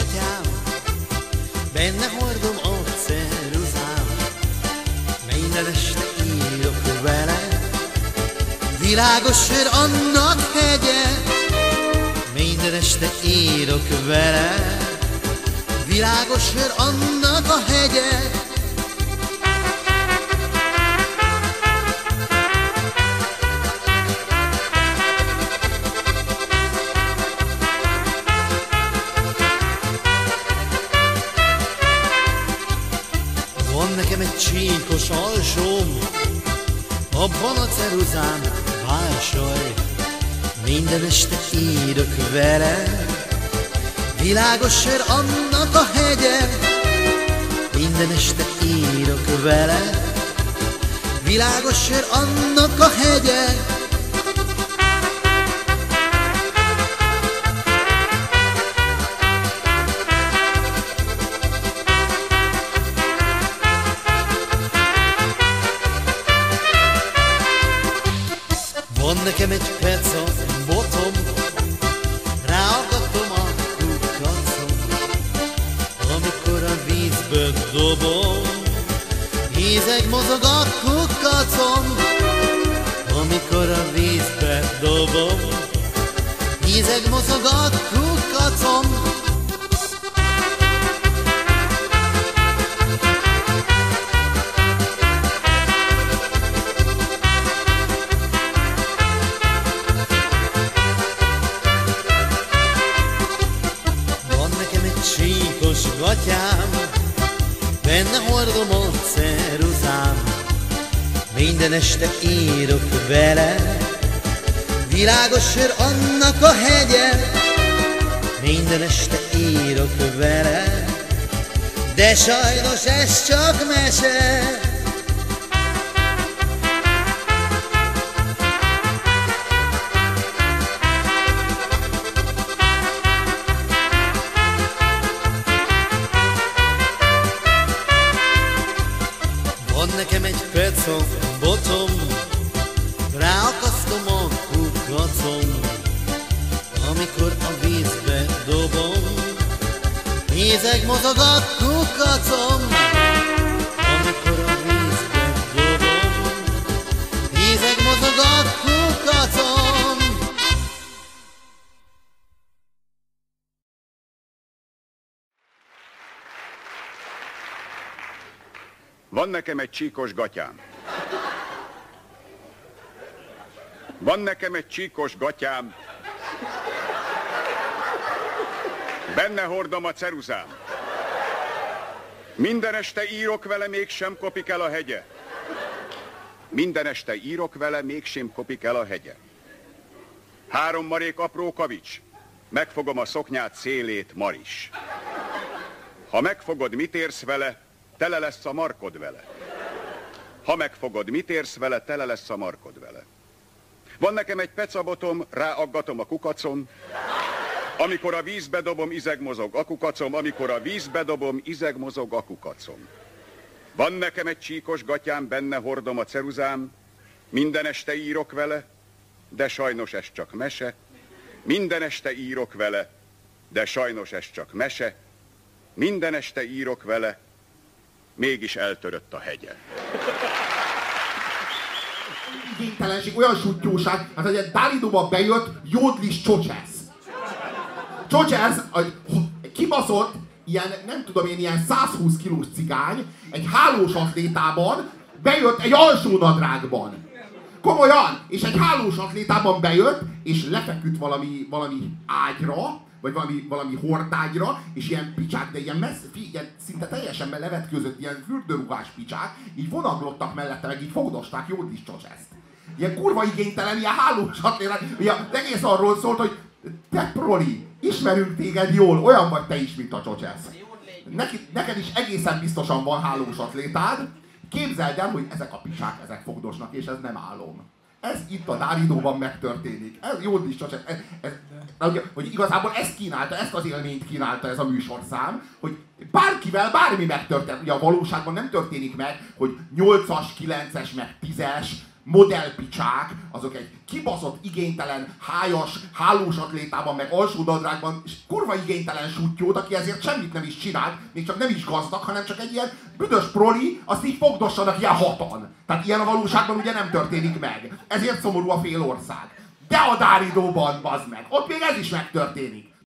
gatyám, benne hordom a ceruzám, minden este írok vele, világos sör annak hegye, minden este írok vele, világos sör annak a hegye, csíkos alsóm, abban a ceruzán válsaj, minden este írok vele, világos sör annak a hegye, minden este írok vele, világos sör annak a hegye, nekem egy peca botom, ráagatom a kukacom, amikor a vízbe dobom, hízeg mozog a kukacom, amikor a vízbe dobom, hízeg mozog a kukacom, benne hordom a ceruzám, minden este írok vele, világos sör annak a hegye, minden este írok vele, de sajnos ez csak mese. Nekem egy pecom, botom, ráakasztom a kukacom, amikor a vízbe dobom, hézeg mozog a kukacom, amikor a vízbe dobom, hézeg mozog a Van nekem egy csíkos gatyám. Van nekem egy csíkos gatyám. Benne hordom a ceruzám. Minden este írok vele, mégsem kopik el a hegye. Minden este írok vele, mégsem kopik el a hegye. Három marék apró kavics. Megfogom a szoknyát szélét, Maris. Ha megfogod, mit érsz vele, tele lesz a markod vele. Ha megfogod, mit érsz vele, tele lesz a markod vele. Van nekem egy pecabotom, ráaggatom a kukacon, amikor a vízbe dobom, izeg mozog a kukacom, amikor a vízbe dobom, izeg mozog a kukacom. Van nekem egy csíkos gatyám, benne hordom a ceruzám, minden este írok vele, de sajnos ez csak mese. Minden este írok vele, de sajnos ez csak mese. Minden este írok vele, mégis eltörött a hegye. Igénytelenség, olyan sutyóság, hát egy Dálidoba bejött Jódlis Csocsesz. Csocsesz, kibaszott, ilyen, nem tudom én, ilyen 120 kilós cigány, egy hálós atlétában bejött egy alsó nadrágban. Komolyan! És egy hálós atlétában bejött, és lefeküdt valami, valami ágyra, vagy valami, valami hortágyra, és ilyen picsák, de ilyen, messz, ilyen szinte teljesen levetkőzött, ilyen fürdőrugás picsák, így vonaglottak mellette, meg így fogdosták Jódis ezt. Ilyen kurva igénytelen, ilyen hálós atlétában, ugye egész arról szólt, hogy te proli, ismerünk téged jól, olyan vagy te is, mint a csocsesz. Neki, neked is egészen biztosan van hálós atlétád, képzeld el, hogy ezek a picsák, ezek fogdosnak, és ez nem álom. Ez itt a Dáridóban megtörténik. Ez jó is ez, ez, ez, hogy, igazából ezt kínálta, ezt az élményt kínálta ez a műsorszám, hogy bárkivel bármi megtörténik. Ugye a valóságban nem történik meg, hogy 8-as, 9-es, meg 10-es, modellpicsák, azok egy kibaszott, igénytelen, hájas, hálós atlétában, meg alsódadrágban, és kurva igénytelen sutyót, aki ezért semmit nem is csinált, még csak nem is gazdag, hanem csak egy ilyen büdös proli, azt így fogdossanak ilyen hatan. Tehát ilyen a valóságban ugye nem történik meg. Ezért szomorú a fél ország. De a Dáridóban, bazd meg, ott még ez is megtörténik.